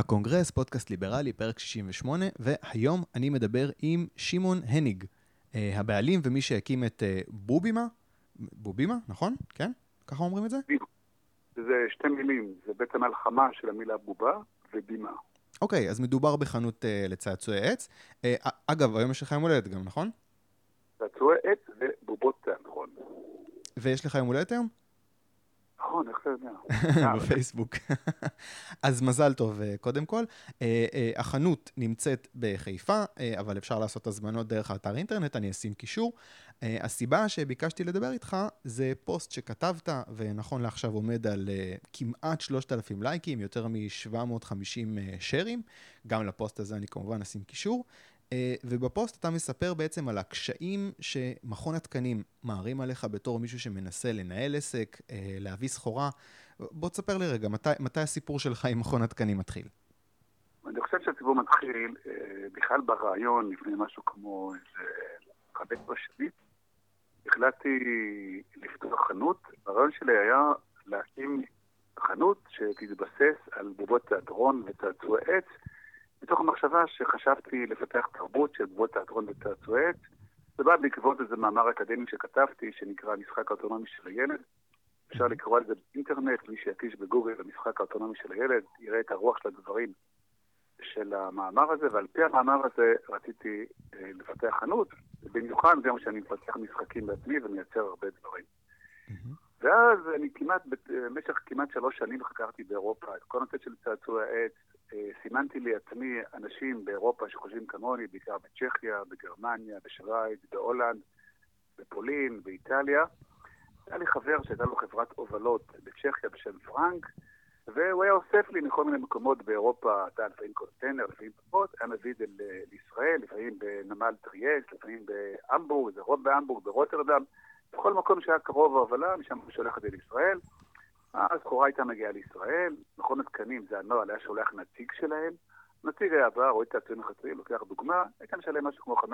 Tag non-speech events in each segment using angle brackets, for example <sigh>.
הקונגרס, פודקאסט ליברלי, פרק 68, והיום אני מדבר עם שמעון הניג, אה, הבעלים ומי שהקים את אה, בובימה, בובימה, נכון? כן? ככה אומרים את זה? זה שתי מילים, זה בעצם הלחמה של המילה בובה ובימה. אוקיי, אז מדובר בחנות אה, לצעצועי עץ. אה, אגב, היום יש לך יום הולדת גם, נכון? צעצועי עץ ובובות נכון. ויש לך יום הולדת היום? נכון, איך אתה יודע? <laughs> בפייסבוק. <laughs> אז מזל טוב, אה, קודם כל. אה, אה, החנות נמצאת בחיפה, אבל אפשר לעשות הזמנות דרך האתר אינטרנט, אני אשים קישור. הסיבה שביקשתי לדבר איתך זה פוסט שכתבת, ונכון לעכשיו עומד על כמעט 3,000 לייקים, יותר מ-750 שרים. גם לפוסט הזה אני כמובן אשים קישור. אה, ובפוסט אתה מספר בעצם על הקשיים שמכון התקנים מערים עליך בתור מישהו שמנסה לנהל עסק, אה, להביא סחורה. בוא תספר לי רגע, מתי, מתי הסיפור שלך עם מכון התקנים מתחיל? אני חושב שהסיפור מתחיל אה, בכלל ברעיון, לפני משהו כמו איזה חמש שנים. החלטתי לפתוח חנות. הרעיון שלי היה להקים חנות שתתבסס על בובות תיאטרון וצעצועי עץ. מתוך המחשבה שחשבתי לפתח תרבות של בובות תיאטרון וצעצועי עץ. זה בא בעקבות איזה מאמר אקדמי שכתבתי, שנקרא המשחק האוטונומי של הילד. אפשר לקרוא על זה באינטרנט, מי שיקיש בגוגל המשחק האוטונומי של הילד, יראה את הרוח של הדברים של המאמר הזה, ועל פי המאמר הזה רציתי אה, לפתח חנות, במיוחד גם כשאני מפתח משחקים בעצמי ומייצר הרבה דברים. ואז אני כמעט, במשך כמעט שלוש שנים חקרתי באירופה את כל הנושא של צעצועי העץ, אה, סימנתי לי עצמי אנשים באירופה שחושבים כמוני, בעיקר בצ'כיה, בגרמניה, בשווייץ, בהולנד, בפולין, באיטליה. היה לי חבר שהייתה לו חברת הובלות בצ'כיה בשם פרנק, והוא היה אוסף לי מכל מיני מקומות באירופה, אתה לפעמים קונטיינר, לפעמים פחות, היה מביא את זה לישראל, לפעמים בנמל טריאסט, לפעמים בהמבורג, זה רוב בהמבורג, ברוטרדם, בכל מקום שהיה קרוב ההובלה, משם הוא שולח את זה לישראל. הסחורה הייתה מגיעה לישראל, מכון התקנים זה הנוהל, היה שולח נציג שלהם. נציג היה בא, רואה את הצעצועים הרצויים, לוקח דוגמה, הייתה משלם משהו כמו 500-600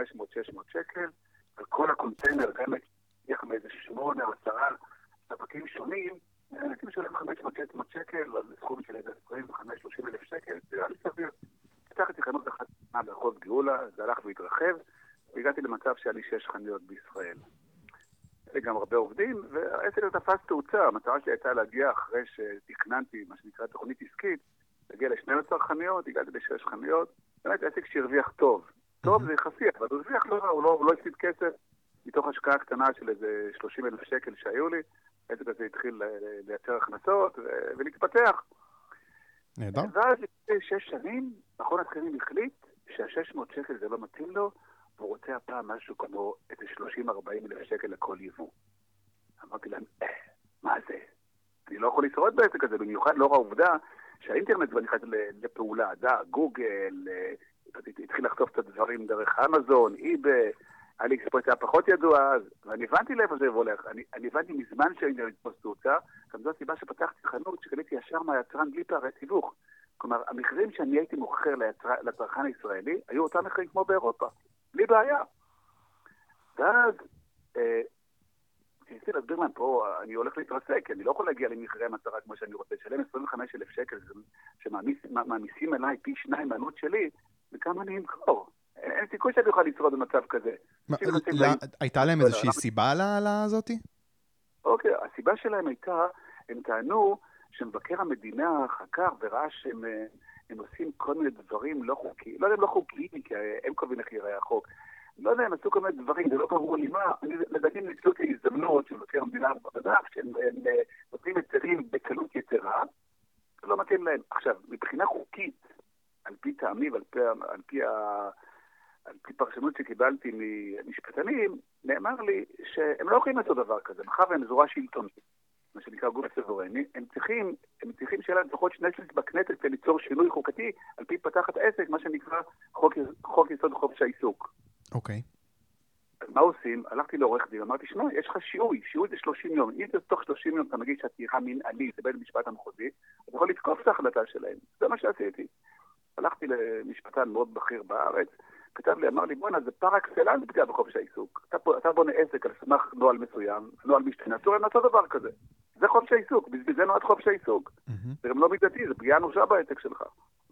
שקל, וכל הקונטיינר, גם הצליח מאיזה שמונה או עשרה ספקים שונים, הייתי משלם 500-600 שקל על סכום של איזה 25-30 אלף שקל, זה היה לי סביר. פתחתי חנות אחת ברחוב גאולה, זה הלך והתרחב, והגעתי למצב שהיה לי שש חנויות בישראל. גם הרבה עובדים, והעסק הזה תפס תאוצה. המטרה שלי הייתה להגיע אחרי שתכננתי, מה שנקרא תוכנית עסקית, להגיע ל-12 חנויות, הגעתי ל-6 חנויות. באמת עסק שהרוויח טוב. טוב זה יחסי, אבל הוא הרוויח לא רע, הוא לא, לא הפסיד כסף מתוך השקעה קטנה של איזה 30 אלף שקל שהיו לי. העסק הזה התחיל לייצר הכנסות ולהתפתח. נהדר. ואז לפני שש שנים, מכון התקנים החליט שה-600 שקל זה לא מתאים לו, והוא רוצה הפעם משהו כמו איזה 30-40 אלף שקל לכל יבוא. אמרתי להם, אה, מה זה? אני לא יכול לשרוד בעסק הזה, במיוחד לאור העובדה שהאינטרנט כבר נכנס לפעולה, דה, גוגל, אה, התחיל לחטוף את הדברים דרך אמזון, איבה, היה לי אקספרס היה פחות ידוע אז, ואני הבנתי לאיפה זה הולך. אני, אני הבנתי מזמן שהאינטרנט יתפוס תאוצה, גם זו הסיבה שפתחתי חנות שקניתי ישר מהיצרן בלי פערי תיווך. כלומר, המחירים שאני הייתי מוכר. לצרכן הישראלי היו אותם מחירים כמו באירופה. בלי בעיה. ואז אה, ניסיתי להסביר להם פה, אני הולך להתרסק, אני לא יכול להגיע למחירי מטרה כמו שאני רוצה, לשלם 25,000 שקל שמעמיסים אליי פי שניים מהעלות שלי, וכמה אני אמכור. אין סיכוי שאני אוכל לשרוד במצב כזה. הייתה להם איזושהי סיבה לזאתי? אוקיי, הסיבה שלהם הייתה, הם טענו שמבקר המדינה חקר וראה שהם אה, הם עושים כל מיני דברים לא חוקיים, לא יודע אם לא חוקיים, כי הם קובעים איך ייראה החוק. לא יודע, הם עשו כל מיני דברים, זה לא ברור לי מה, לדעתי הם ניצלו את ההזדמנות של מבקר המדינה בדף, שהם אה, נותנים היתרים בקלות יתרה, זה לא מתאים להם. עכשיו, מבחינה חוקית, על פי טעמי ועל פי, על פי, ה, על פי פרשנות שקיבלתי ממשפטנים, נאמר לי שהם לא יכולים לעשות דבר כזה, מאחר והם זרוע שלטונית. שנקרא גוף סוברני, הם צריכים, הם צריכים שיהיה להם לפחות שני שליש בכנסת כדי ליצור שינוי חוקתי על פי פתחת עסק, מה שנקרא חוק, חוק יסוד חופש העיסוק. אוקיי. Okay. מה עושים? הלכתי לעורך דין, אמרתי, שמע, יש לך שיהוי, שיהוי זה 30 יום. אם זה תוך 30 יום אתה מגיש עתירה מנהלית לבית המשפט המחוזי, אתה יכול לתקוף את ההחלטה שלהם. זה מה שעשיתי. הלכתי למשפטן מאוד בכיר בארץ, כתב לי, אמר לי, בואנה, זה פר אקסלנס פגיעה בחופש העיסוק. אתה, אתה בונה עסק על סמך נוהל מסוים, נוהל משתנה, אסור להם לעשות דבר כזה. זה חופש העיסוק, בשביל זה נועד חופש העיסוק. זה גם לא מידתי, זה פגיעה אנושה בעסק שלך.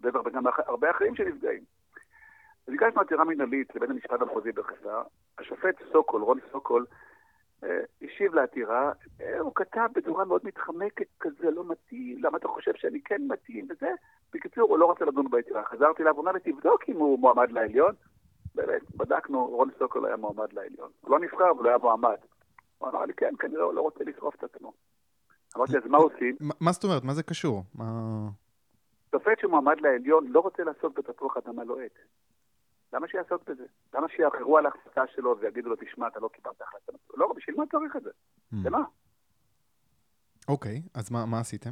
וגם הרבה אחרים שנפגעים. אז הגשנו עתירה מנהלית לבית המשפט המחוזי בחיפה. השופט סוקול, רון סוקול, אה, השיב לעתירה, אה, הוא כתב בצורה מאוד מתחמקת כזה, לא מתאים, למה אתה חושב שאני כן מתאים וזה? בקיצור, הוא לא רוצה לדון בעתירה. חזרתי אליו, הוא אמר לי, תבדוק אם הוא מועמד לעליון. באמת, בדקנו, רון סוקול היה מועמד לעליון. הוא לא נבחר, אבל הוא היה מועמד. הוא אמר לי, כן, כנראה הוא לא רוצה לשרוף את עצמו. אמרתי, אז מה עושים? מה זאת אומרת? מה זה קשור? שופט שמועמד לעליון לא רוצה לעסוק בתפוח אדמה לוהט. למה שיעסוק בזה? למה שיערערו על ההחלטה שלו ויגידו לו, תשמע, אתה לא קיבלת החלטה? לא, בשביל מה צריך את זה? Hmm. למה? אוקיי, אז מה עשיתם?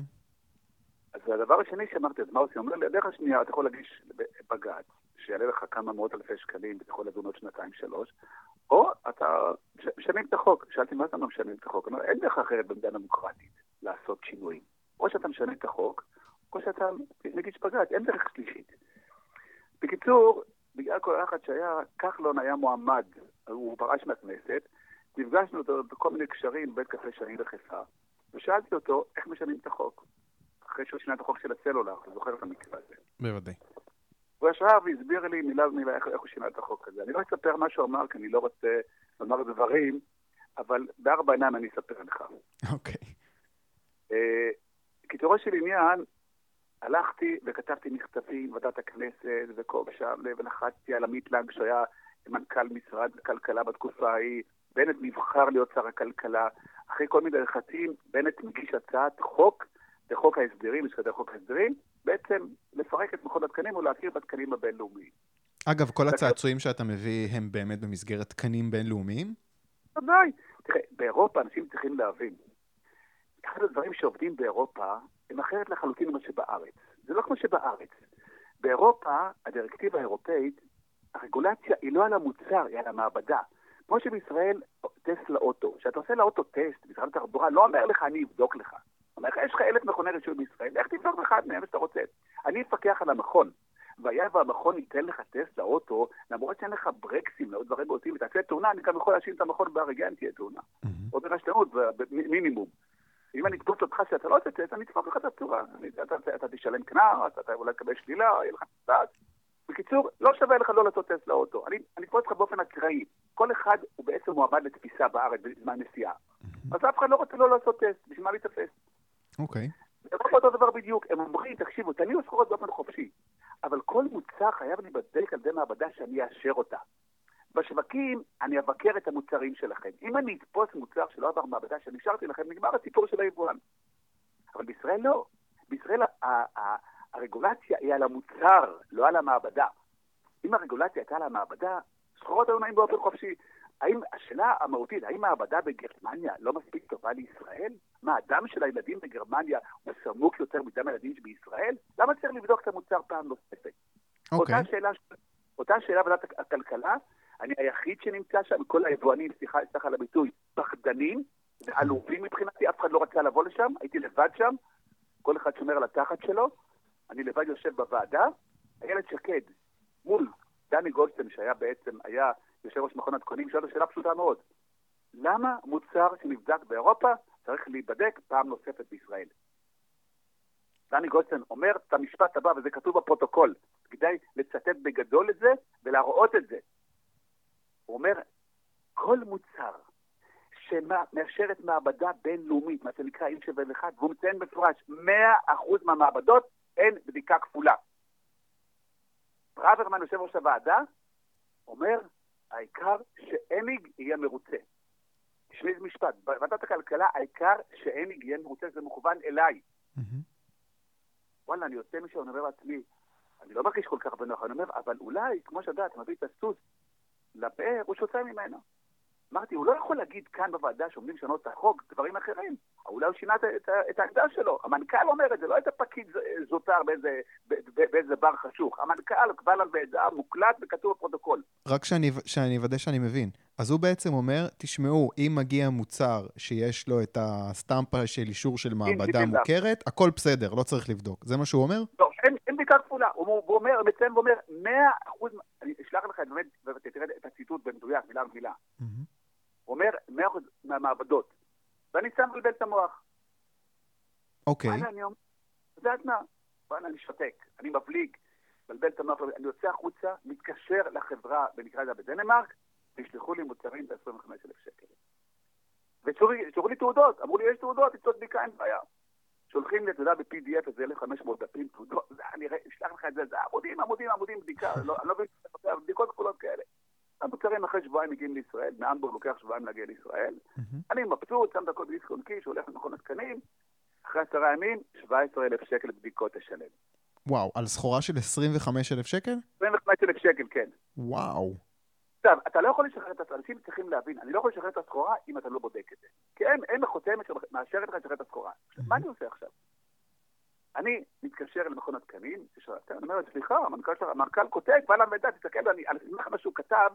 אז הדבר השני שאמרתי, אז מה עושים? אומר לי, הדרך השנייה, אתה יכול להגיש בג"ץ, שיעלה לך כמה מאות אלפי שקלים, ואתה יכול לדון עוד שנתיים-שלוש, או אתה משנים את החוק. שאלתי, מה זה אומר משנים את החוק? אין דרך אחרת במדינה דמוקרטית לעשות שינויים. או שאתה משנה את החוק, או שאתה מגיש בג"ץ, אין דרך שלישית. בקיצור, בגלל כל הלחץ שהיה, כחלון היה מועמד, הוא פרש מהכנסת, נפגשנו אותו בכל מיני קשרים, בית קפה שני בחיפה, ושאלתי אותו איך משנים את החוק. אחרי שהוא שינה את החוק של הסלולר, אתה זוכר את המקרה הזה. בוודאי. הוא ישב והסביר לי מילה במילה איך, איך הוא שינה את החוק הזה. אני לא אספר מה שהוא אמר, כי אני לא רוצה לומר דברים, אבל בארבע עיניים אני אספר לך. אוקיי. Okay. אה, קיצורו של עניין, הלכתי וכתבתי מכתבים בוועדת הכנסת וכל שם, ולחצתי על עמית לנג שהיה מנכ"ל משרד הכלכלה בתקופה ההיא, בנט נבחר להיות שר הכלכלה. אחרי כל מיני לחצים, בנט מגיש הצעת חוק לחוק ההסדרים, כזה חוק ההסדרים, בעצם לפרק את מכון התקנים ולהכיר בתקנים הבינלאומיים. אגב, כל הצעצועים שאתה מביא הם באמת במסגרת תקנים בינלאומיים? ודאי. תראה, באירופה אנשים צריכים להבין. אחד הדברים שעובדים באירופה הם אחרת לחלוטין ממה שבארץ. זה לא כמו שבארץ. באירופה, הדירקטיבה האירופאית, הרגולציה היא לא על המוצר, היא על המעבדה. כמו שבישראל, טסט לאוטו. כשאתה עושה לאוטו טסט, משרד התחבורה לא אומר לך, אני אבדוק לך. אומר לך, יש לך אלף מכוני רישוי בישראל, לך תבדוק אחד מהם שאתה רוצה. אני אפקח על המכון. והיה והמכון ייתן לך טסט לאוטו, למרות שאין לך ברקסים, לעוד דברים בוטים, ותעשה תאונה, אני גם יכול להשאיר את המכון בהרגע תהיה תאונה. או ברשלנות, מינימום. אם אני אתפוס אותך שאתה לא טסט, אני אתפוס לך את הצורה. אתה תשלם קנס, אתה אולי תקבל שלילה, יהיה לך קצת. בקיצור, לא שווה לך לא לעשות טסט לאוטו. אני אתפוס אותך באופן אקראי. כל אחד הוא בעצם מועמד לתפיסה בארץ בזמן נסיעה. אז אף אחד לא רוצה לא לעשות טסט, בשביל מה להיתפס? אוקיי. זה לא אותו דבר בדיוק. הם אומרים, תקשיבו, תניעו סחורות באופן חופשי. אבל כל מוצר חייב להיבדק על ידי מעבדה שאני אאשר אותה. בשווקים אני אבקר את המוצרים שלכם. אם אני אתפוס מוצר שלא עבר מעבדה שאני השארתי לכם, נגמר הסיפור של היבואן. אבל בישראל לא. בישראל הרגולציה היא על המוצר, לא על המעבדה. אם הרגולציה הייתה על המעבדה, סחורות היו נעים באופן חופשי. האם, השאלה המהותית, האם מעבדה בגרמניה לא מספיק טובה לישראל? מה, הדם של הילדים בגרמניה הוא סמוק יותר מדם הילדים בישראל? למה צריך לבדוק את המוצר פעם נוספת? Okay. אוקיי. אותה שאלה, אותה שאלה ועדת הכלכלה, אני היחיד שנמצא שם, כל היבואנים, סליחה, סליחה על הביטוי, פחדנים, עלובים מבחינתי, אף אחד לא רצה לבוא לשם, הייתי לבד שם, כל אחד שומר על התחת שלו, אני לבד יושב בוועדה, איילת שקד, מול דני גולדשטיין, שהיה בעצם, היה יושב ראש מכון התקונים, שואל שאלה פשוטה מאוד. למה מוצר שנבדק באירופה צריך להיבדק פעם נוספת בישראל? דני גולדשטיין אומר את המשפט הבא, וזה כתוב בפרוטוקול, כדאי לצטט בגדול את זה ולהראות את זה. הוא אומר, כל מוצר שמאשרת מעבדה בינלאומית, מה שנקרא אי 71, והוא מציין במפורש, 100% מהמעבדות אין בדיקה כפולה. ברוורמן, יושב ראש הוועדה, אומר, העיקר שאניג יהיה מרוצה. תשמעי איזה משפט, בוועדת הכלכלה, העיקר שאניג יהיה מרוצה, זה מכוון אליי. וואלה, אני יוצא משם, אני אומר לעצמי, אני לא מרגיש כל כך בנוח, אני אומר, אבל אולי, כמו שאתה יודע, אתה מביא את הסוס לבאר, הוא שותה ממנו. אמרתי, הוא לא יכול להגיד כאן בוועדה שעומדים לשנות את החוק דברים אחרים. אולי הוא שינה את, העמדה שלו. המנכ"ל אומר את זה, לא איזה פקיד זוטר באיזה, באיזה בר חשוך. המנכ"ל קבל על בעדה, מוקלט וכתוב בפרוטוקול. רק שאני אוודא שאני מבין. אז הוא בעצם אומר, תשמעו, אם מגיע מוצר שיש לו את הסטמפה של אישור של מעבדה מוכרת, הכל בסדר, לא צריך לבדוק. זה מה שהוא אומר? לא, אין, אין בדיקה כפולה. הוא, הוא אומר, מציין ואומר, 100 אחוז, אני אשלח לך באמת, ותראה את הציטוט במדויק, מילה במילה. Mm-hmm. הוא אומר, 100% מהמעבדות. ואני שם לבלבל את המוח. אוקיי. אני אומר, את יודעת מה? וואלה, אני שותק, אני מבליג. נוח, אני יוצא החוצה, מתקשר לחברה, במקרה הזה בדנמרק, וישלחו לי מוצרים ב-25,000 שקל. ושלחו לי תעודות, אמרו לי, יש תעודות, תצטרך בדיקה, אין בעיה. שולחים לי, אתה יודע, ב-PDF איזה 1,500 דפים, תעודות, אני אשלח לך את זה, זה עמודים, עמודים, עמודים, בדיקה, <laughs> לא, אני לא מבין, בדיקות כפולות כאלה. המוצרים אחרי שבועיים מגיעים לישראל, מהמבורג לוקח שבועיים להגיע לישראל. אני מבסוט, שם את הכל בדיסק און קיש, הולך למכון התקנים, אחרי עשרה ימים, 17,000 שקל בדיקות תשלם. וואו, על סחורה של 25,000 שקל? 25,000 שקל, כן. וואו. עכשיו, אתה לא יכול לשחרר את הסחורה, אנשים צריכים להבין, אני לא יכול לשחרר את הסחורה אם אתה לא בודק את זה. כי אין, אין חותמת שמאשרת לך לשחרר את הסחורה. מה אני עושה עכשיו? אני מתקשר למכון התקנים, אני אומר, סליחה, המנכ"ל כותב, בא למידע, תסתכל, אני אסמך מה שהוא כתב,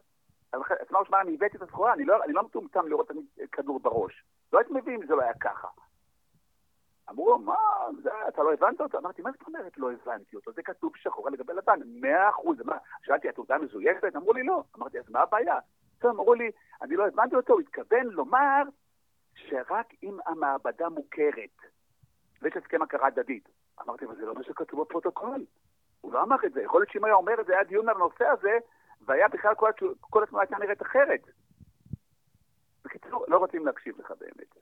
אז מה משמע, אני הבאתי את הסחורה, אני לא, לא מטומטם לראות כדור בראש. לא הייתי מבין אם זה לא היה ככה. אמרו, מה, זה, אתה לא הבנת אותו? אמרתי, מה זאת אומרת לא הבנתי אותו? זה כתוב שחור על גבי לבן, מאה אחוז. שאלתי, התעודה מזויפת? אמרו לי, לא. אמרתי, אז מה הבעיה? טוב, אמרו לי, אני לא הבנתי אותו, הוא התכוון לומר שרק אם המעבדה מוכרת, ויש הסכם הכרה הדדית. אמרתי, אבל זה לא מה שכתוב בפרוטוקול. הוא לא אמר את זה. יכול להיות שאם היה אומר את זה, היה דיון על הנושא הזה, והיה בכלל כל, כל התנועה הייתה נראית אחרת. בקיצור, לא רוצים להקשיב לך באמת.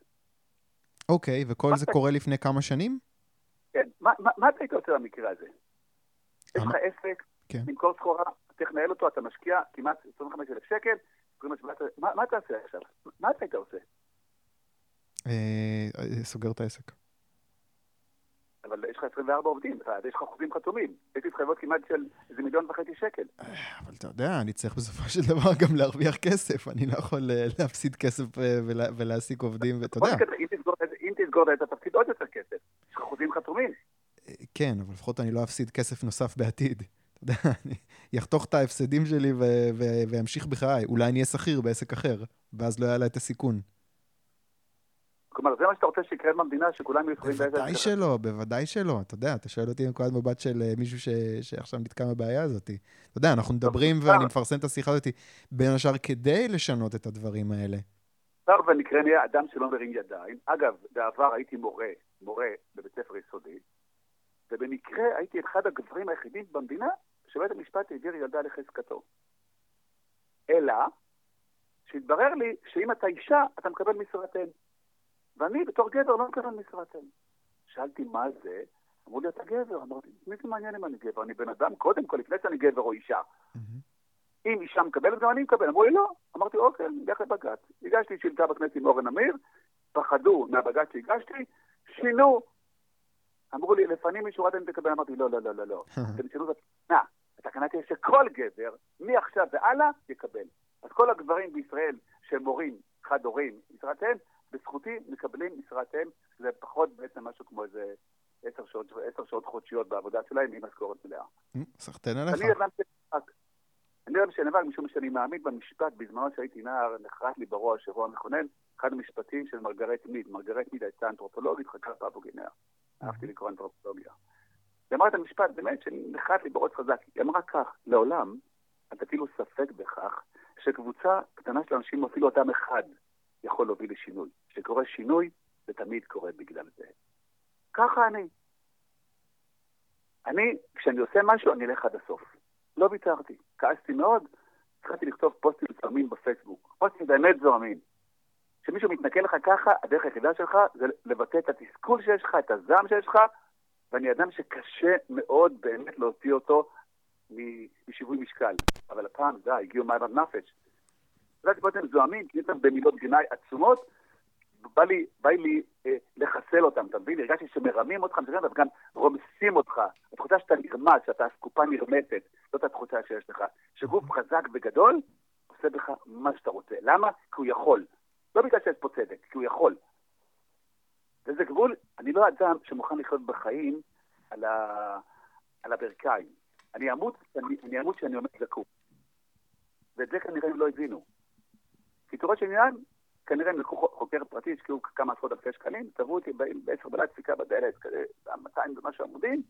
אוקיי, okay, וכל זה אתה... קורה לפני כמה שנים? כן, מה, מה, מה אתה היית עושה במקרה הזה? יש לך עסק, כן. למכור סחורה, צריך לנהל אותו, אתה משקיע כמעט 25,000 שקל, מה, מה אתה עושה עכשיו? מה אתה היית עושה? אה, סוגר את העסק. אבל יש לך 24 עובדים, יש לך חוזים חתומים. יש לי התחייבות כמעט של איזה מיליון וחצי שקל. אבל אתה יודע, אני צריך בסופו של דבר גם להרוויח כסף. אני לא יכול אה, להפסיד כסף אה, ולהעסיק עובדים, ואתה יודע. אם תסגור את התפקיד עוד יותר כסף. יש לך חוזים חתומים. אה, כן, אבל לפחות אני לא אפסיד כסף נוסף בעתיד. אתה יודע, <laughs> אני אחתוך את ההפסדים שלי ואמשיך בחיי. אולי אני אהיה שכיר בעסק אחר, ואז לא יעלה את הסיכון. כלומר, זה מה שאתה רוצה שיקרה במדינה, שכולם יהיו יכולים... בוודאי שלא, בוודאי שלא. אתה יודע, אתה שואל אותי מנקודת מבט של אה, מישהו ש... שעכשיו נתקע בבעיה הזאת. אתה יודע, אנחנו מדברים ואני מפרסם את השיחה הזאת בין השאר כדי לשנות את הדברים האלה. שר ונקרא נהיה אדם שלא מרים ידיים. אגב, בעבר הייתי מורה, מורה בבית ספר יסודי, ובמקרה הייתי אחד הגברים היחידים במדינה שבית המשפט העביר ילדה לחזקתו. אלא שהתברר לי שאם אתה אישה, אתה מקבל אם. ואני בתור גבר לא מקבל משרת אם. שאלתי מה זה, אמרו לי אתה גבר, אמרתי, מי זה מעניין אם אני גבר? אני בן אדם קודם כל, לפני שאני גבר או אישה. אם אישה מקבלת, גם אני מקבל. אמרו לי לא. אמרתי, אוקיי, נלך לבג"ץ. הגשתי שאילתה בכנסת עם אורן אמיר, פחדו מהבג"ץ שהגשתי, שינו. אמרו לי, לפנים משורת אני תקבל. אמרתי, לא, לא, לא, לא, לא. <laughs> אתם שינו את התקנה. התקנה תהיה שכל גבר, מעכשיו והלאה, יקבל. אז כל הגברים בישראל שהם מורים, חד-הורים, משרת אם, בזכותי מקבלים משרת אם, זה פחות בעצם משהו כמו איזה עשר שעות, עשר שעות חודשיות בעבודה שלהם עם משכורת מלאה. סחטיין עליך. אני הבנתי, אני אוהב שנאבק משום שאני מאמין במשפט, בזמנו שהייתי נער, נחרט לי בראש אירוע מכונן, אחד המשפטים של מרגרט מיד. מרגרט מיד הייתה אנתרופולוגית, חקרה פאפוגיניה. אהבתי לקרוא אנתרופולוגיה. היא אמרה את המשפט, באמת, שנחרט לי בראש חזק. היא אמרה כך, לעולם, אתה כאילו ספק בכך שקבוצה קטנה של אנשים, אפילו אדם אחד, יכול להוביל לשינוי. כשקורה שינוי, זה תמיד קורה בגלל זה. ככה אני. אני, כשאני עושה משהו, אני אלך עד הסוף. לא ויתרתי. כעסתי מאוד, התחלתי לכתוב פוסטים זוהמים בפייסבוק. פוסטים באמת זוהמים. כשמישהו מתנכל לך ככה, הדרך היחידה שלך זה לבטא את התסכול שיש לך, את הזעם שיש לך, ואני אדם שקשה מאוד באמת להוציא אותו משיווי משקל. אבל הפעם, די, הגיעו עד נפש. קצת פוסטים זוהמים, כי אותם במילות גנאי עצומות, בא לי, בא לי אה, לחסל אותם, אתה מבין? הרגשתי שמרמים אותך, וגם רומסים אותך. התחושה שאתה נרמס, שאתה אסקופה נרמסת, זאת התחושה שיש לך. שגוף חזק וגדול עושה בך מה שאתה רוצה. למה? כי הוא יכול. לא בגלל שיש פה צדק, כי הוא יכול. וזה גבול, אני לא אדם שמוכן לחיות בחיים על, ה... על הברכיים. אני אמות, אני, אני אמות שאני עומד זקוף. ואת זה כנראה הם לא הבינו. קיצורו של עניין, כנראה הם לקחו חוקר פרטי, השקיעו כמה עשרות אלפי שקלים, צבעו אותי בעשר בלילה דפיקה בדלת, כזה 200 ומשהו עמודים,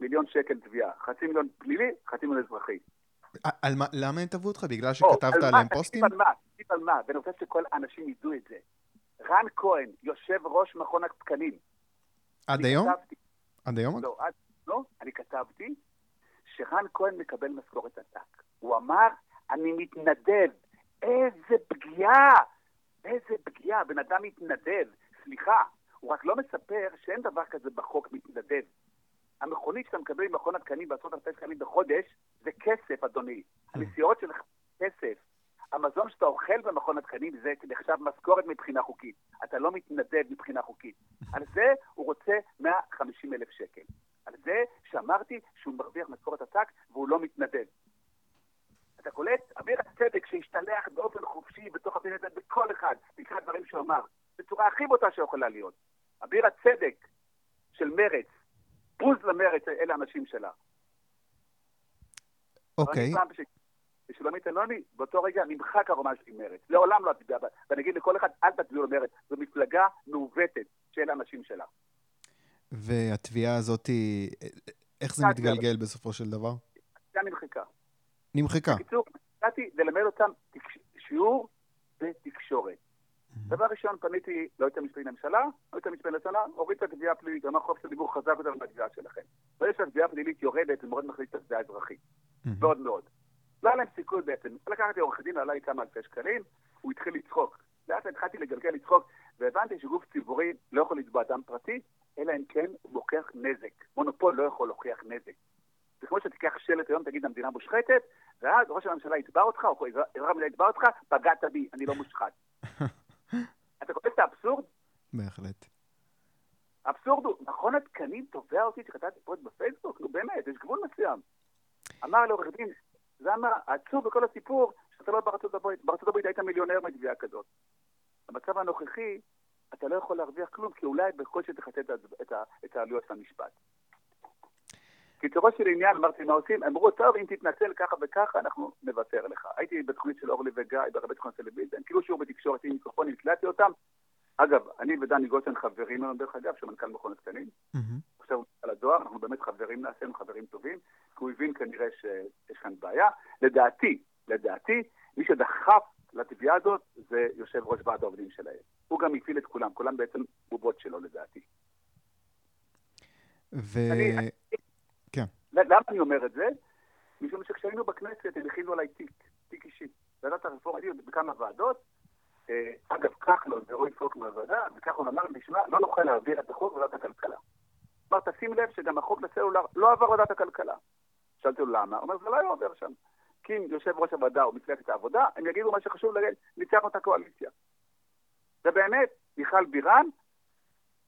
מיליון שקל תביעה. חצי מיליון פלילי, חצי מיליון אזרחי. על מה, למה הם תבעו אותך? בגלל שכתבת עליהם פוסטים? על מה, תקשיב על מה, ואני רוצה שכל האנשים ידעו את זה. רן כהן, יושב ראש מכון התקנים. עד היום? עד היום? לא, עד, לא, אני כתבתי שרן כהן מקבל משכורת עתק. הוא אמר, אני מתנדב. איזה פגיעה! איזה פגיעה, בן אדם מתנדב. סליחה, הוא רק לא מספר שאין דבר כזה בחוק מתנדב. המכונית שאתה מקבל ממכון התקנים בעשרות אלפי שקלים בחודש, זה כסף, אדוני. הנסיעות שלך כסף. המזון שאתה אוכל במכון התקנים זה נחשב משכורת מבחינה חוקית. אתה לא מתנדב מבחינה חוקית. על זה הוא רוצה 150 אלף שקל. על זה שאמרתי שהוא מרוויח משכורת עתק והוא לא מתנדב. אתה קולט? אביר הצדק שהשתלח באופן חופשי בתוך הפינטט בכל אחד, לקראת דברים שהוא אמר, בצורה הכי בוטה שיכולה להיות. אביר הצדק של מרץ, בוז למרץ, אלה האנשים שלה. אוקיי. ושולמית אלוני, באותו רגע נמחק הרומן שלי מרץ. לעולם לא בה. ואני אגיד לכל אחד, אל תצביעו למרץ. זו מפלגה מעוותת של האנשים שלה. והתביעה הזאת, איך זה מתגלגל בסופו של דבר? התביעה נמחקה. נמחקה. בקיצור, הצעתי ללמד אותם שיעור בתקשורת. דבר ראשון, פניתי ליועץ המשפטי לממשלה, ליועץ המשפטי לממשלה, הוריד את התביעה הפלילית, אמר חופש הדיבור חזק יותר מהתביעה שלכם. ברגע שהתביעה הפלילית יורדת, זה מאוד מחליט את התביעה האזרחית. מאוד מאוד. לא היה להם סיכוי בעצם. לקחתי עורך דין, עלה לי כמה אלפי שקלים, הוא התחיל לצחוק. לאט התחלתי לגלגל לצחוק, והבנתי שגוף ציבורי לא יכול לתבוע אדם פרטי, אלא אם כן הוא מוכיח נזק. מונופול לא יכול להוכיח נזק. זה כמו שתיקח שלט היום, תגיד המדינה מושחתת, ואז ראש הממשלה יתבע אותך, או אזרח המדינה יתבע אותך, פגעת בי, אני לא מושחת. <laughs> אתה קורא את האבסורד? בהחלט. האבסורד הוא, מכון התקנים תובע אותי שכתבתי פרויקט בפייסבוק? נו באמת, יש גבול מסוים. אמר לעורך דין, זה אמר, העצוב בכל הסיפור, שאתה לא בארצות הברית. בארצות הברית היית מיליונר מתביעה כזאת. במצב הנוכחי, אתה לא יכול להרוויח כלום, כי אולי בקושי תחטא את העלויות של המשפט. קיצורו של עניין, אמרתי מה עושים, אמרו, טוב, אם תתנצל ככה וככה, אנחנו נוותר לך. הייתי בתוכנית של אורלי וגיא, בהרבה תוכניות טלוויזיה, כאילו שיעור בתקשורת עם מיקרופונים, הקלטתי אותם. אגב, אני ודני גולדשטיין חברים היום, דרך אגב, של מנכ"ל מכון התקנים. עכשיו על הדואר, אנחנו באמת חברים נעשינו, חברים טובים, כי הוא הבין כנראה שיש כאן בעיה. לדעתי, לדעתי, מי שדחף לתביעה הזאת זה יושב ראש ועד העובדים שלהם. הוא גם הפעיל את כולם, כולם בעצם בובות שלו לדעתי. ו... אני. למה אני אומר את זה? משום שכשהיינו בכנסת הם הכינו עליי תיק, תיק אישי. ועדת הרפורמה, הייתי בכמה ועדות, אגב, כחלון ורועי פוק מהוועדה, וכחלון אמר לי, תשמע, לא נוכל להעביר את החוק בוועדת הכלכלה. אמר, תשים לב שגם החוק לסלולר לא עבר ועדת הכלכלה. שאלתי לו למה, הוא אומר, זה לא היה עובר שם. כי אם יושב ראש הוועדה או מפלגת העבודה, הם יגידו מה שחשוב להגיד, ניצחנו את הקואליציה. ובאמת, מיכל בירן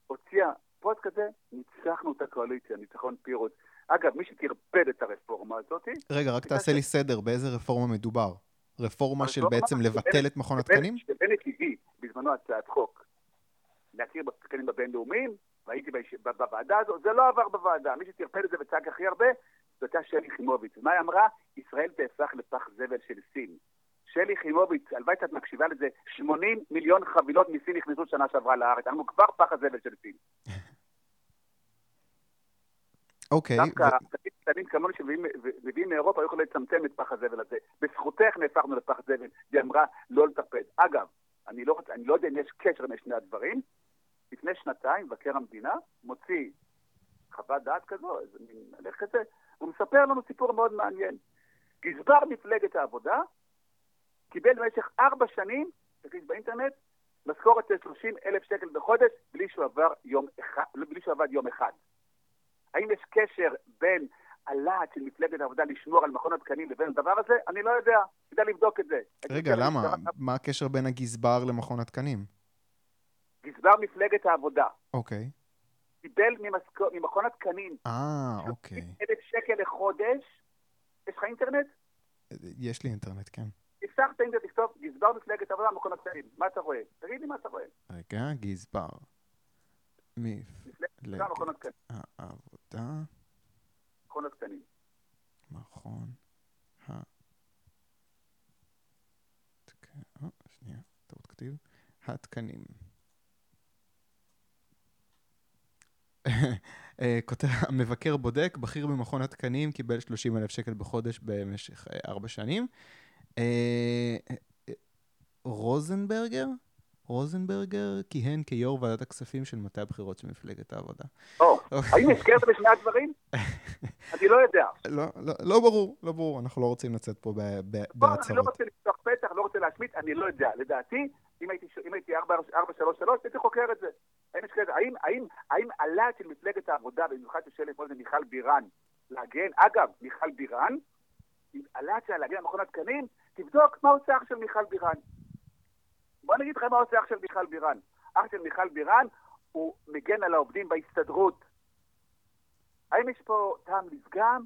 הוציאה פוסט כזה, ניצחנו את הקואליציה, ניצחון פירוט. אגב, מי שטרפד את הרפורמה הזאת... רגע, רק תעשה לי סדר, באיזה רפורמה מדובר? רפורמה של בעצם לבטל את מכון התקנים? שבנט הביא בזמנו הצעת חוק להכיר בתקנים הבינלאומיים, והייתי בוועדה הזו, זה לא עבר בוועדה. מי שטרפד את זה וצעק הכי הרבה, זו הייתה שלי יחימוביץ. מה היא אמרה? ישראל תהפך לפח זבל של סין. שלי יחימוביץ, הלוואי שאת מקשיבה לזה, 80 מיליון חבילות מסין נכנסו שנה שעברה לארץ. אנחנו כבר פח הזבל של סין. <laughs> אוקיי. דווקא קטנים כמוני שמביאים מאירופה, יכולים לצמצם את פח הזבל הזה. בזכותך נהפכנו לפח זבל, היא אמרה לא לטפל. אגב, אני לא, אני לא יודע אם יש קשר בין שני הדברים. לפני שנתיים, מבקר המדינה מוציא חוות דעת כזו, איזה מין הלך כזה, הוא מספר לנו סיפור מאוד מעניין. גזבר מפלגת העבודה קיבל במשך ארבע שנים, תגיד באינטרנט, משכורת של 30 אלף שקל בחודש בלי שהוא עבר יום אחד, בלי שהוא עבד יום אחד. האם יש קשר בין הלהט של מפלגת העבודה לשמור על מכון התקנים לבין הדבר הזה? אני לא יודע, כדאי לבדוק את זה. רגע, למה? מה הקשר בין הגזבר למכון התקנים? גזבר מפלגת העבודה. אוקיי. קיבל ממכון התקנים. אה, אוקיי. אלף שקל לחודש. יש לך אינטרנט? יש לי אינטרנט, כן. תפתח את האינטרנט, תכתוב גזבר מפלגת העבודה מכון התקנים. מה אתה רואה? תגיד לי מה אתה רואה. רגע, גזבר. מפלגת מכון העבודה. מכון התקנים. מכון ה... אה, שנייה, טעות כתיב. התקנים. כותב, המבקר בודק, בכיר במכון התקנים, קיבל 30 אלף שקל בחודש במשך ארבע שנים. רוזנברגר? רוזנברגר כיהן כיו"ר ועדת הכספים של מטה הבחירות של מפלגת העבודה. או, האם הזכרת בשני הדברים? <laughs> אני לא יודע. לא, לא, לא ברור, לא ברור, אנחנו לא רוצים לצאת פה בהצהרות. לא, אני לא רוצה לפתוח פתח, לא רוצה להשמיט, אני לא יודע. לדעתי, אם הייתי 433, הייתי חוקר את זה. האם, הלהט של מפלגת העבודה, במיוחד של שלט מיכל בירן, להגן, אגב, מיכל בירן, הלהט שלה להגן על מכון התקנים, תבדוק מה אח של מיכל בירן. בוא נגיד לך מה עושה אח של מיכל בירן. אח של מיכל בירן הוא מגן על העובדים בהסתדרות. האם יש פה טעם לפגם?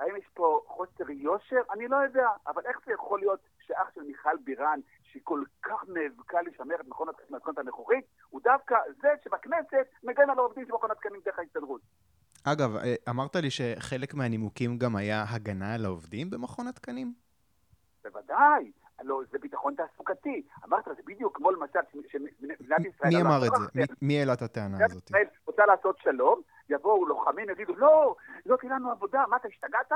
האם יש פה חוסר יושר? אני לא יודע, אבל איך זה יכול להיות שאח של מיכל בירן, שהיא כל כך נאבקה לשמר את מכון התקנות הנוכחית, הוא דווקא זה שבכנסת מגן על העובדים של מכון התקנים דרך ההסתדרות. אגב, אה, אמרת לי שחלק מהנימוקים גם היה הגנה על העובדים במכון התקנים? בוודאי. לא, זה ביטחון תעסוקתי. אמרת, זה בדיוק כמו למשל שמדינת ישראל... מי אמר את זה? מי העלה את הטענה הזאת? מדינת ישראל רוצה לעשות שלום, יבואו לוחמים, יגידו, לא, לא תהיה לנו עבודה, מה, אתה השתגעת?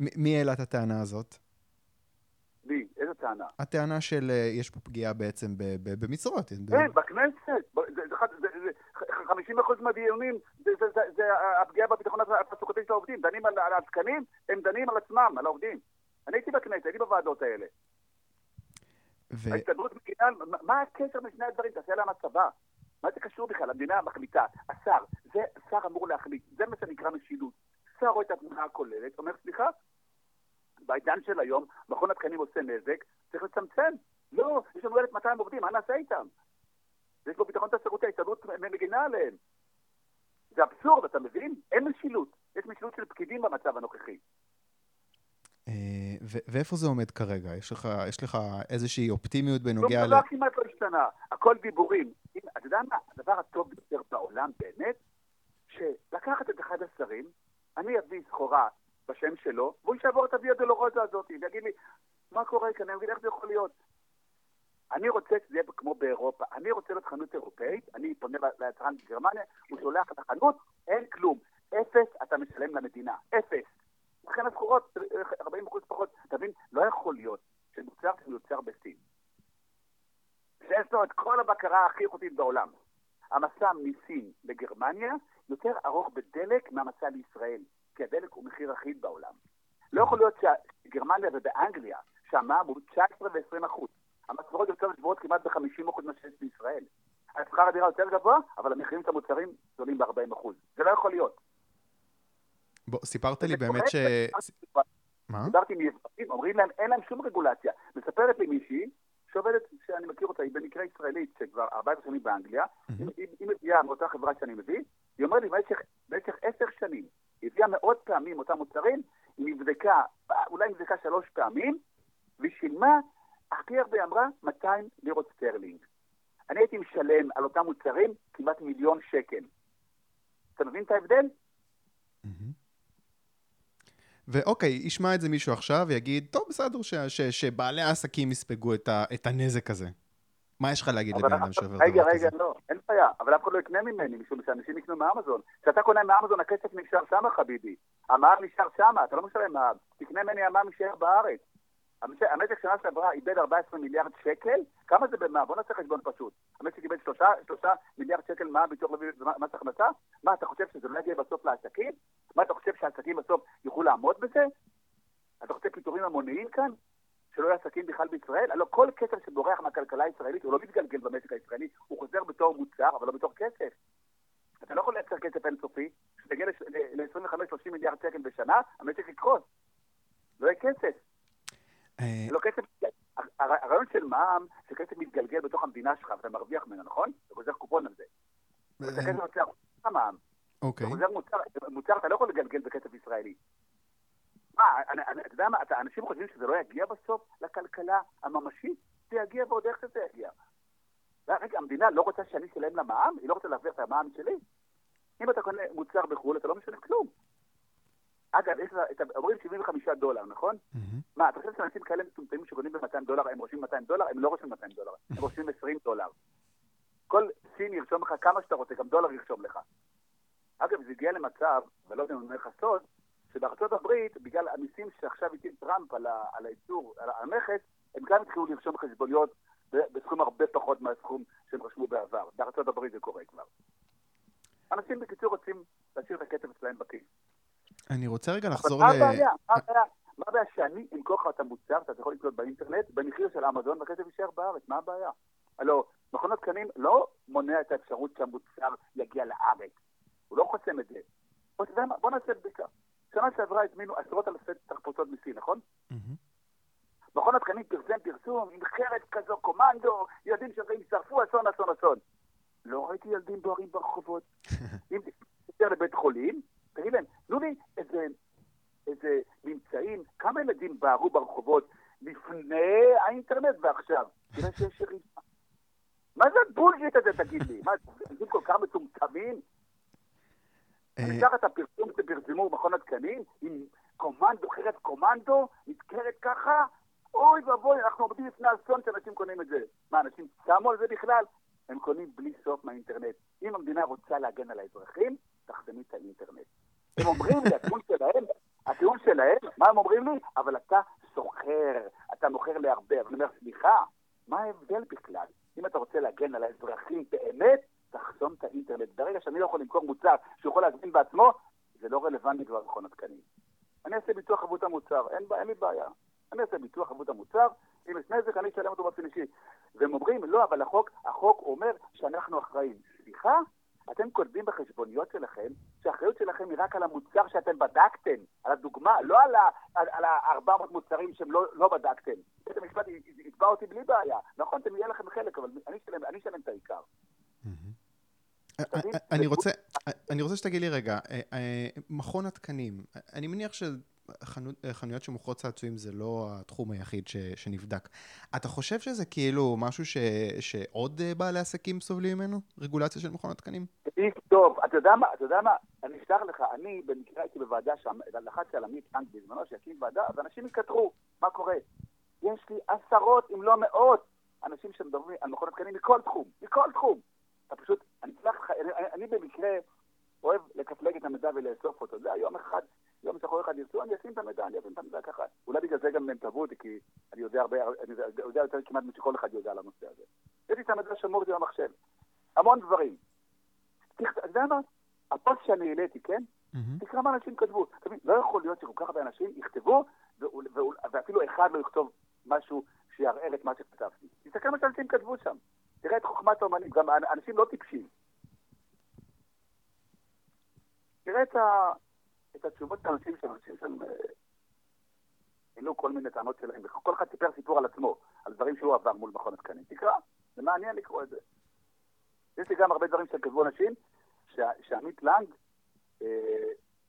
<laughs> מי העלה את הטענה הזאת? מי? איזה טענה? הטענה של אה, יש פה פגיעה בעצם במשרות. כן, בכנסת. 50% מהדיונים זה הפגיעה בביטחון התעסוקתי של העובדים. דנים על התקנים, הם דנים על עצמם, על העובדים. אני הייתי בכנסת, הייתי בוועדות האלה. ו... ההסתדרות מגינה, מה הקשר בין שני הדברים? תעשה להם הצבא. מה זה קשור בכלל? המדינה מחליטה, השר, זה שר אמור להחליט, זה מה שנקרא משילות. שר רואה את התמונה הכוללת, אומר, סליחה, בעידן של היום, מכון התקנים עושה נזק, צריך לצמצם. לא, יש לנו 1,200 עובדים, מה נעשה איתם? יש לו ביטחון תעסוקתי, ההסתדרות מגינה עליהם. זה אבסורד, אתה מבין? אין משילות. יש משילות של פקידים במצב ואיפה זה עומד כרגע? יש לך, יש לך איזושהי אופטימיות בנוגע ל... לא, כמעט לא השתנה, הכל דיבורים. אתה יודע מה, הדבר הטוב ביותר בעולם באמת, שלקחת את אחד השרים, אני אביא סחורה בשם שלו, והוא ישבור את הוויה דולורוזה הזאת, ויגיד לי, מה קורה כאן? אני אגיד, איך זה יכול להיות? אני רוצה שזה יהיה כמו באירופה. אני רוצה להיות חנות אירופאית, אני פונה ליצרן בגרמניה, הוא שולח את החנות, אין כלום. אפס אתה משלם למדינה. אפס. לכן הסחורות, 40% פחות. אתה מבין? לא יכול להיות שמוצר שמיוצר בסין, שיש לו את כל הבקרה הכי איכותית בעולם, המסע מסין לגרמניה יותר ארוך בדלק מהמסע לישראל, כי הדלק הוא מחיר אחיד בעולם. לא יכול להיות שגרמניה ובאנגליה, שהמע"מ הוא 19 ו-20 אחוז, המשכורות יותר גבוהות כמעט ב-50% ממה שיש בישראל. השכר הדירה יותר גבוה, אבל המחירים של המוצרים גדולים ב-40%. זה לא יכול להיות. בוא, סיפרת לי באמת ש... מה? דיברתי עם יזמים, אומרים להם, אין להם שום רגולציה. מספרת לי מישהי, שעובדת, שאני מכיר אותה, היא במקרה ישראלית, שכבר 14 שנים באנגליה, היא מביאה מאותה חברה שאני מביא, היא אומרת לי, במשך עשר שנים, היא הביאה מאות פעמים אותם מוצרים, היא נבדקה, אולי נבדקה שלוש פעמים, והיא שילמה הכי הרבה אמרה 200 לירות סטרלינג. אני הייתי משלם על אותם מוצרים כמעט מיליון שקל. אתה מבין את ההבדל? ואוקיי, ישמע את זה מישהו עכשיו ויגיד, טוב, בסדר, ש- ש- שבעלי העסקים יספגו את, ה- את הנזק הזה. מה יש לך להגיד לבן אדם שעובר דבר כזה? רגע, רגע, לא, אין בעיה, אבל אף אחד לא יקנה ממני, משום שאנשים יקנו מאמזון. כשאתה קונה מאמזון, הכסף נשאר שמה, חביבי. המע"מ נשאר שמה, אתה לא משלם מע"מ. תקנה ממני, המע"מ יישאר בארץ. המשק שנה שעברה איבד 14 מיליארד שקל, כמה זה במה? בוא נעשה חשבון פשוט. המשק איבד 3, 3 מיליארד שקל מה ביטוח לאומי ומס הכנסה? מה, אתה חושב שזה לא יגיע בסוף לעסקים? מה, אתה חושב שהעסקים בסוף יוכלו לעמוד בזה? אתה רוצה פיטורים המוניים כאן? שלא יהיו עסקים בכלל בישראל? הלוא כל כסף שבורח מהכלכלה הישראלית הוא לא מתגלגל במשק הישראלי, הוא חוזר בתור מוצר, אבל לא בתור כסף. אתה לא יכול לייצר כסף אינסופי, כשתגיע ל-25-30 מיליארד שקל בשנה, המשק יקרוס. לא יהיה כסף. אה, לא כסף, הרעיון של מע"מ זה כסף מתגלגל בתוך המדינה שלך ואתה מרוויח ממנו, נכון? אתה גוזר קופון על זה. זה כסף יוצא המע"מ. אוקיי. אתה גוזר מוצר, אתה לא יכול לגלגל בכסף ישראלי. מה, אתה יודע מה, אנשים חושבים שזה לא יגיע בסוף לכלכלה הממשית? זה יגיע ועוד איך שזה יגיע. רגע, המדינה לא רוצה שאני אשלם לה מע"מ? היא לא רוצה להרוויח את המע"מ שלי? אם אתה קונה מוצר בחו"ל, אתה לא משלם כלום. אגב, יש, אומרים 75 דולר, נכון? מה, אתה חושב שאנשים כאלה מטומטמים שקונים ב-200 דולר, הם רושמים 200 דולר? הם לא רושמים 200 דולר, הם רושמים 20 דולר. כל סין ירשום לך כמה שאתה רוצה, גם דולר ירשום לך. אגב, זה הגיע למצב, ולא יודע אם אני אומר לך סוד, שבארצות הברית, בגלל המיסים שעכשיו הטיל טראמפ על, הייצור, על המכס, הם גם התחילו לרשום חשבוניות בסכום הרבה פחות מהסכום שהם רשמו בעבר. בארצות הברית זה קורה כבר. אנשים בקיצור רוצים להשאיר את הכסף אצלהם בכיס. אני רוצה רגע לחזור ל... מה הבעיה? מה הבעיה? מה הבעיה שאני אמכור לך את המוצר שאתה יכול לקנות באינטרנט במחיר של אמזון והכסף יישאר בארץ? מה הבעיה? הלו, מכון התקנים לא מונע את האפשרות שהמוצר יגיע לארץ. הוא לא חוסם את זה. בוא נעשה בדיקה. שנה שעברה הזמינו עשרות אלפי תחפושות מסין, נכון? מכון התקנים פרסם פרסום עם חרת כזו, קומנדו, ילדים שאומרים, שרפו אסון, אסון, אסון. לא ראיתי ילדים בוערים ברחובות. <laughs> אם תצטרך לבית חולים, תגיד להם, תנו לי איזה, איזה ממצאים, כמה ילדים בערו ברחובות לפני האינטרנט ועכשיו. תראה שיש ירידה. מה זה הבולשיט הזה, תגיד לי? מה, ילדים כל כך מטומטמים? אני אקח את הפרסום שפרסמו במכון התקנים, עם קומנדו, חרת קומנדו, נזכרת ככה, אוי ואבוי, אנחנו עומדים לפני אסון שאנשים קונים את זה. מה, אנשים שמו על זה בכלל? הם קונים בלי סוף מהאינטרנט. אם המדינה רוצה להגן על האזרחים, תחסמי את האינטרנט. הם אומרים לי, הטיעון שלהם, הטיעון שלהם, מה הם אומרים לי? אבל אתה סוחר, אתה מוכר להרבה. אני אומר, סליחה, מה ההבדל בכלל? אם אתה רוצה להגן על האזרחים באמת, תחסום את האינטרנט. ברגע שאני לא יכול למכור מוצר שהוא יכול להזמין בעצמו, זה לא רלוונטי כבר מכון התקנים. אני אעשה ביטוח חבות המוצר, אין, אין לי בעיה. אני אעשה ביטוח חבות המוצר, אם יש נזק אני אשלם אותו באופן אישי. והם אומרים, לא, אבל החוק, החוק אומר שאנחנו אחראים. סליחה? אתם כותבים בחשבוניות שלכם שהאחריות שלכם היא רק על המוצר שאתם בדקתם, על הדוגמה, לא על, ה, על, על ה-400 מוצרים שהם לא, לא בדקתם. בית המשפט יתבע אותי בלי בעיה. נכון, אתם יהיה לכם חלק, אבל אני אשלם את העיקר. אני רוצה, אני רוצה שתגיד לי רגע, אה, אה, מכון התקנים, אני מניח שחנויות שמוכרות צעצועים זה לא התחום היחיד ש, שנבדק. אתה חושב שזה כאילו משהו ש, שעוד אה, בעלי עסקים סובלים ממנו? רגולציה של מכון התקנים? טוב, אתה יודע מה, אתה יודע מה, אני אשלח לך, אני במקרה הייתי בוועדה שם, לחצתי על עמית טנק בזמנו שיקים ועדה, ואנשים התכתרו, מה קורה? יש לי עשרות אם לא מאות אנשים שמדברים על מכון התקנים מכל תחום, מכל תחום. אתה פשוט, אני אצלח לך, אני, אני במקרה אוהב לקפלג את המידע ולאסוף אותו. זה היום אחד, יום שחור אחד ירצו, אני אשים את המידע ככה. אולי בגלל זה גם הם תבעו אותי, כי אני יודע הרבה, אני יודע יותר כמעט משכל אחד יודע על הנושא הזה. יש לי את המידע שמור אותי במחשב. המון דברים. אתה יודע מה? הפוסט שאני העליתי, כן? תקרא מה אנשים כתבו. לא יכול להיות שכל כך הרבה אנשים יכתבו, ואפילו אחד לא יכתוב משהו שיערער את מה שכתבתי. תסתכל מה שאנשים כתבו שם. תראה את חוכמת האומנים, גם אנשים לא טיפשים. תראה את, ה... את התשובות של שאנשים שם העלו כל מיני טענות שלהם, וכל אחד סיפר סיפור על עצמו, על דברים שהוא עבר מול מכון התקנים. תקרא, זה מעניין לקרוא את זה. יש לי גם הרבה דברים שכתבו אנשים, שעמית לנג אה,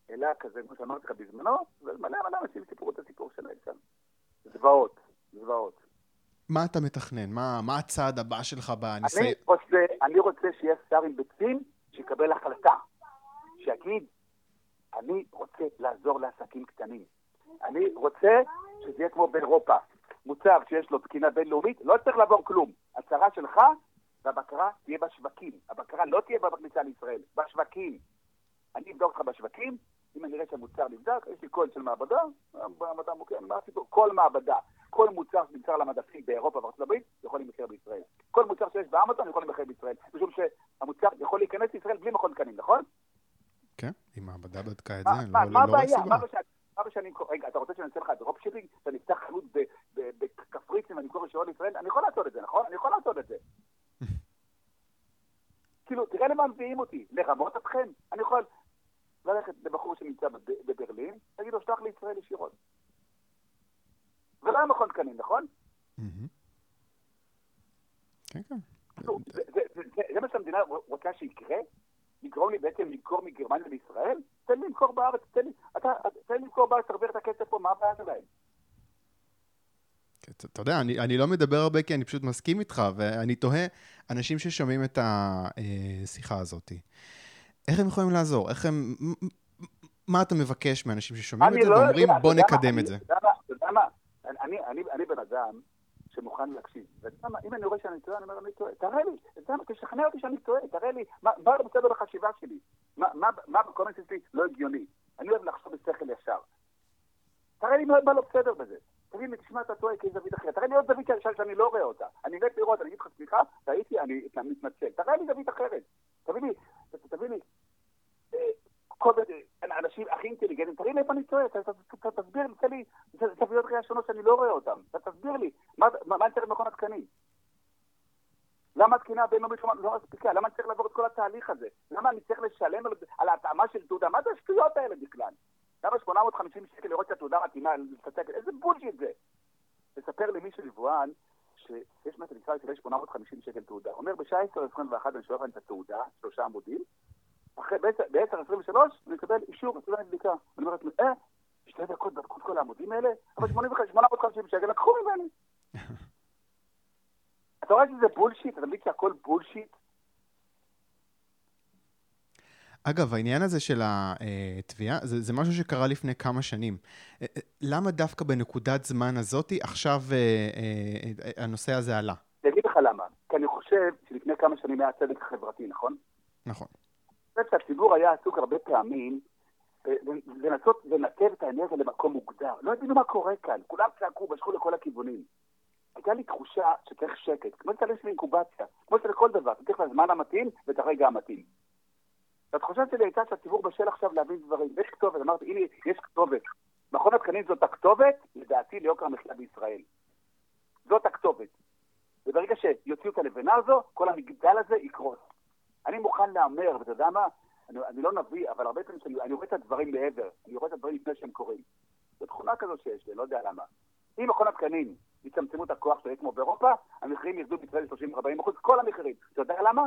העלה כזה, כמו שאמרתי לך בזמנו, ומלא מלא אנשים סיפרו את הסיפור שלהם שם. זוועות, זוועות. מה אתה מתכנן? מה, מה הצעד הבא שלך בניסיון? אני רוצה, אני רוצה שיהיה שר עם ביצים שיקבל החלטה. שיגיד, אני רוצה לעזור לעסקים קטנים. אני רוצה שזה יהיה כמו באירופה. מוצר שיש לו תקינה בינלאומית, לא צריך לעבור כלום. הצהרה שלך והבקרה תהיה בשווקים. הבקרה לא תהיה בכניסה לישראל, בשווקים. אני אבדוק אותך בשווקים, אם אני אראה שהמוצר נבדק, יש לי קוד של מעבדה, מעבדה מוכרת, מה הסיפור? כל מעבדה. כל מוצר שנמכר על המדפים באירופה ובארצות הברית יכול להימכר בישראל. כל מוצר שיש באמזון יכול להימכר בישראל, משום שהמוצר יכול להיכנס לישראל בלי מכון תקנים, נכון? כן, אם מעבדה בדקה את זה, לא רואה לה סיבה. מה הבעיה? רגע, אתה רוצה שאני אעשה לך dropshipping, ואני אפתח חנות בקפריסין ואני אמכור רישיון לישראל? אני יכול לעשות את זה, נכון? אני יכול לעשות את זה. <laughs> כאילו, תראה למה מביאים אותי, לרמות אתכם? אני יכול ללכת לבחור שנמצא בברלין, להגיד לו, שלח לישראל ישירות. ולא היה מכון תקנים, נכון? כן, כן. זה מה שהמדינה רוצה שיקרה? לגרום לי בעצם למכור מגרמניה לישראל? תן לי למכור בארץ, תן לי, אתה, תן לי למכור בארץ, תרוויח את הכסף פה, מה הבעיה שלהם? כן, אתה יודע, אני, אני לא מדבר הרבה כי אני פשוט מסכים איתך, ואני תוהה, אנשים ששומעים את השיחה אה, הזאת, איך הם יכולים לעזור? איך הם... מה אתה מבקש מאנשים ששומעים את זה לא ואומרים, בוא נקדם את זה? אתה יודע מה? אני, אני, אני בן אדם שמוכן להקשיב. ואם אני רואה שאני טועה, אני אומר, אני טועה. תראה לי, תשכנע אותי שאני טועה, תראה לי, מה, לא בסדר בחשיבה שלי? מה, בקומנט שלי לא הגיוני? אני אוהב לחשוב בשכל ישר. תראה לי מה, לא בסדר בזה. תגיד לי, תשמע, אתה טועה, כי זווית אחרת. תראה לי עוד זווית שאני לא רואה אותה. אני מת לראות, אני אגיד לך, סליחה, טעיתי, אני מתנצל. תראה לי זווית אחרת. תביא לי, תביא לי. אנשים הכי אינטליגנטים, תראי לי איפה אני טועה, תסביר לי, תן לי זוויות ראייה שונות שאני לא רואה אותן. תסביר לי, מה אני צריך במכון התקנים? למה התקינה הבינלאומית לא מספיקה? למה אני צריך לעבור את כל התהליך הזה? למה אני צריך לשלם על ההתאמה של תעודה? מה זה השטויות האלה בכלל? למה 850 שקל לראות שהתעודה מתאימה, איזה בולשיט זה? תספר לי מישהו יבואן שיש מטריסה של 850 שקל תעודה. אומר ב-19-21 אני שולח להם את התעודה, שלושה עמודים, אחרי ב-10-23 אני מקבל אישור מצוין בדיקה. אני אומר לעצמי, אה, שתי דקות בדקו את כל העמודים האלה, אבל 850 שקל לקחו ממני. <laughs> אתה רואה שזה בולשיט? אתה מבין שהכל בולשיט? אגב, העניין הזה של התביעה, זה, זה משהו שקרה לפני כמה שנים. אה, אה, למה דווקא בנקודת זמן הזאתי עכשיו אה, אה, הנושא הזה עלה? אני אגיד לך למה. כי אני חושב שלפני כמה שנים היה צדק חברתי, נכון? נכון. חושב שהציבור היה עסוק הרבה פעמים לנסות לנתב את האנרגיה למקום מוגדר. לא הבינו מה קורה כאן. כולם צעקו, משכו לכל הכיוונים. הייתה לי תחושה שצריך שקט, כמו שצריך אינקובציה, כמו שלכל דבר, צריך את הזמן המתאים ואת הרגע המתאים. והתחושה שלי הייתה שהציבור בשל עכשיו להבין דברים. יש כתובת, אמרתי, הנה, יש כתובת. מכון התקנים זאת הכתובת, לדעתי, ליוקר המחיה בישראל. זאת הכתובת. וברגע שיוציאו את הלבנה הזו, כל המגדל הזה יקרוס. אני מוכן להמר, ואתה יודע מה? אני, אני לא נביא, אבל הרבה פעמים שאני רואה את הדברים מעבר, אני רואה את הדברים לפני שהם קורים. זו תכונה כזו שיש לי, לא יודע למה. אם מכון התקנים יצמצמו את הכוח שלהם כמו באירופה, המחירים ירדו בישראל ל-30-40 אחוז, כל המחירים. אתה יודע למה?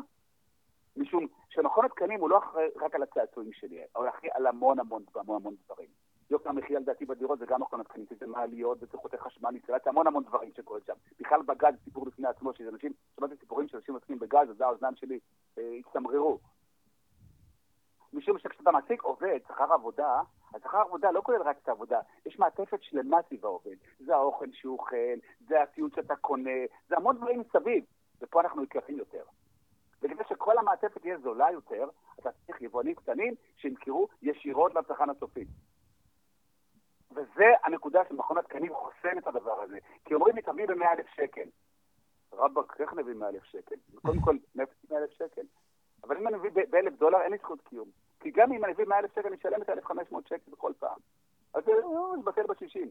משום שמכון התקנים הוא לא אחראי רק על הצעצועים שלי, הוא אחראי על המון המון המון המון דברים. יוקר המחיה לדעתי בדירות זה גם מכון התקנים, זה מעליות וצריכותי חשמל, נצלת, המון המון דברים שקורים שם. בכלל בגז סיפור לפני עצמו, שזה אנשים, שמעתי סיפורים של אנשים עוסקים בגז, אז האוזניים שלי אה, הצטמררו. משום שכשאתה מעסיק עובד, שכר עבודה, השכר עבודה לא כולל רק את העבודה, יש מעטפת שלמה סביב העובד. זה האוכל שהוא אוכל, זה הציוד שאתה קונה, זה המון דברים מסביב, ופה אנחנו יקרים יותר. וכדי שכל המעטפת תהיה זולה יותר, אתה צריך יבואנים קטנים שימכרו ישירות לצרכן הסופי. וזה הנקודה שמכון התקנים חוסם את הדבר הזה. כי אומרים לי, תביא ב-100,000 שקל. רבאק, איך נביא 100,000 שקל? קודם כל, נפט 100,000 שקל. אבל אם אני מביא ב-1,000 דולר, אין לי זכות קיום. כי גם אם אני מביא 100,000 שקל, אני אשלם את 1,500 שקל בכל פעם. אז זה יתבטל ב-60.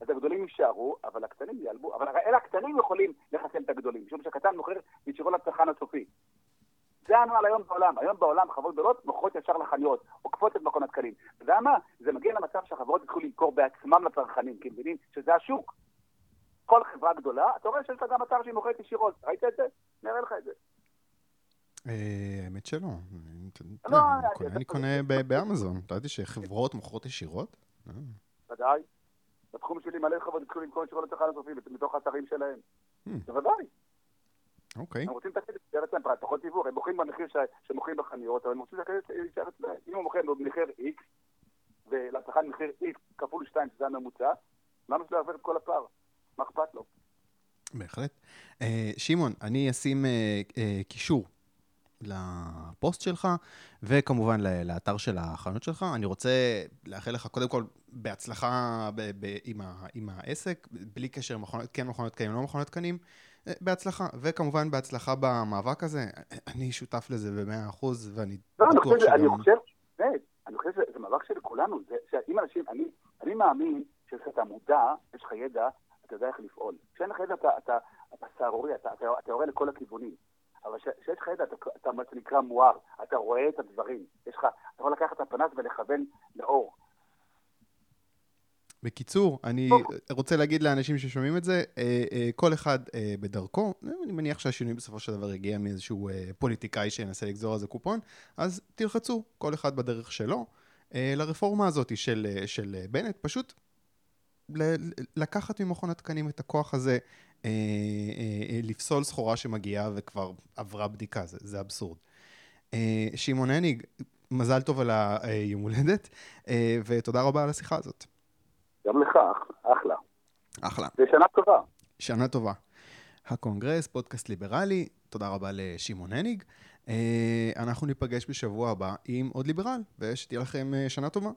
אז הגדולים יישארו, אבל הקטנים ייעלבו. אבל אלה הקטנים יכולים לחסל את הגדולים, משום שהקטן מוכר ישירו לצרכן הסופי. זה הנוהל היום בעולם. היום בעולם חברות גדולות מוכרות ישר לחנויות, עוקפות את מכון התקנים. אתה יודע מה? זה מגיע למצב שהחברות יתחילו למכור בעצמם לצרכנים, כי מבינים שזה השוק. כל חברה גדולה, אתה רואה שיש לה גם אתר שהיא מוכרת ישירות. ראית את זה? נראה לך את זה. אה, האמת שלא. לא, אני קונה באמזון. אתה יודע שחברות מוכרות ישירות? אה. ודאי. בתחום שלי מלא חברות התחילו למכור ישירות לצרכן הסופי מתוך האתרים שלהם. Hmm. בוודאי. אוקיי. הם רוצים את הכסף, אצלם פרט, פחות דיוור, הם מוכרים במחיר שמוכרים בחנויות, אבל הם רוצים את הכסף יישאר אצלם. אם הם מוכרים במחיר X, ולצרכן מחיר X כפול 2, שזה הממוצע, למה שלא יעבור את כל הפער? מה אכפת לו? בהחלט. אה, שמעון, אני אשים אה, קישור לפוסט שלך, וכמובן לאתר של החנות שלך. אני רוצה לאחל לך קודם כל בהצלחה ב- ב- עם, ה- עם העסק, בלי קשר מכונות, כן מכונות תקנים, לא מכונות תקנים, אה, בהצלחה. וכמובן בהצלחה במאבק הזה. אני שותף לזה במאה אחוז, ואני לא, בטוח שגם... אני חושב, אני חושב שזה מאבק של כולנו. זה שאם אנשים, אני, אני מאמין שכשאתה מודע, יש לך ידע, אתה יודע איך לפעול. כשאין לך ידע, אתה, אתה סהרורי, אתה, אתה, אתה יורה לכל הכיוונים. אבל כשיש לך ידע, אתה, אתה מה שנקרא מואר, אתה רואה את הדברים. יש לך, אתה יכול לקחת את הפנס ולכוון לאור. בקיצור, אני רוצה להגיד לאנשים ששומעים את זה, אה, אה, כל אחד אה, בדרכו, אני מניח שהשינוי בסופו של דבר יגיע מאיזשהו פוליטיקאי שינסה לגזור על זה קופון, אז תלחצו, כל אחד בדרך שלו, לרפורמה הזאת של, של בנט, פשוט לקחת ממכון התקנים את הכוח הזה, לפסול סחורה שמגיעה וכבר עברה בדיקה, זה, זה אבסורד. שמעון הניג, מזל טוב על היום הולדת, ותודה רבה על השיחה הזאת. גם לך, אחלה. אחלה. ושנה טובה. שנה טובה. הקונגרס, פודקאסט ליברלי, תודה רבה לשמעון הניג. אה, אנחנו ניפגש בשבוע הבא עם עוד ליברל, ושתהיה לכם אה, שנה טובה.